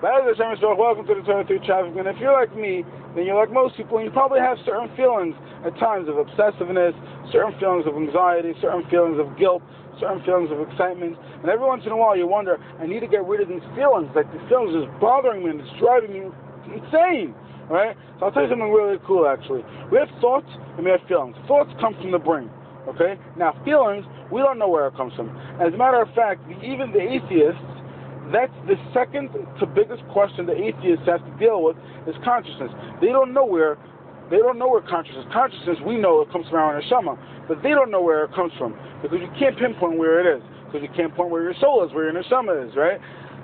Welcome to the Torah 3 Traffic. And if you're like me, then you're like most people, and you probably have certain feelings at times of obsessiveness, certain feelings of anxiety, certain feelings of guilt, certain feelings of excitement. And every once in a while you wonder, I need to get rid of these feelings. Like these feelings is bothering me and it's driving me insane. Right? So I'll tell you something really cool actually. We have thoughts and we have feelings. Thoughts come from the brain. Okay? Now feelings, we don't know where it comes from. As a matter of fact, even the atheists that's the second to biggest question the atheists have to deal with is consciousness. They don't know where they don't know where consciousness. Consciousness we know it comes from our neshama, but they don't know where it comes from because you can't pinpoint where it is because you can't point where your soul is, where your neshama is, right?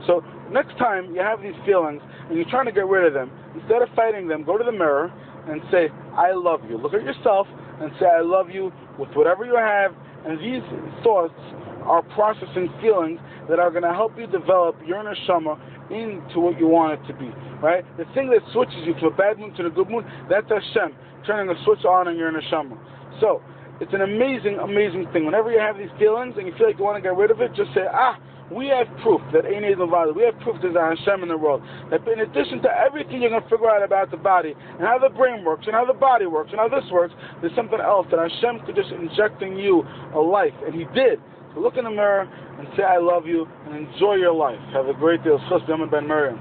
So next time you have these feelings and you're trying to get rid of them, instead of fighting them, go to the mirror and say, "I love you." Look at yourself and say, "I love you" with whatever you have, and these thoughts are processing feelings that are going to help you develop your neshama into what you want it to be. Right? The thing that switches you from a bad mood to a good mood, that's Hashem turning a switch on in your neshama. So it's an amazing, amazing thing. Whenever you have these feelings and you feel like you want to get rid of it, just say, ah, we have proof that Ein Od Milvado. We have proof that there's Hashem in the world. That in addition to everything you're going to figure out about the body and how the brain works and how the body works and how this works, there's something else that Hashem could just inject in you a life, and He did. So look in the mirror and say, I love you, and enjoy your life. Have a great day. Ben Miriam.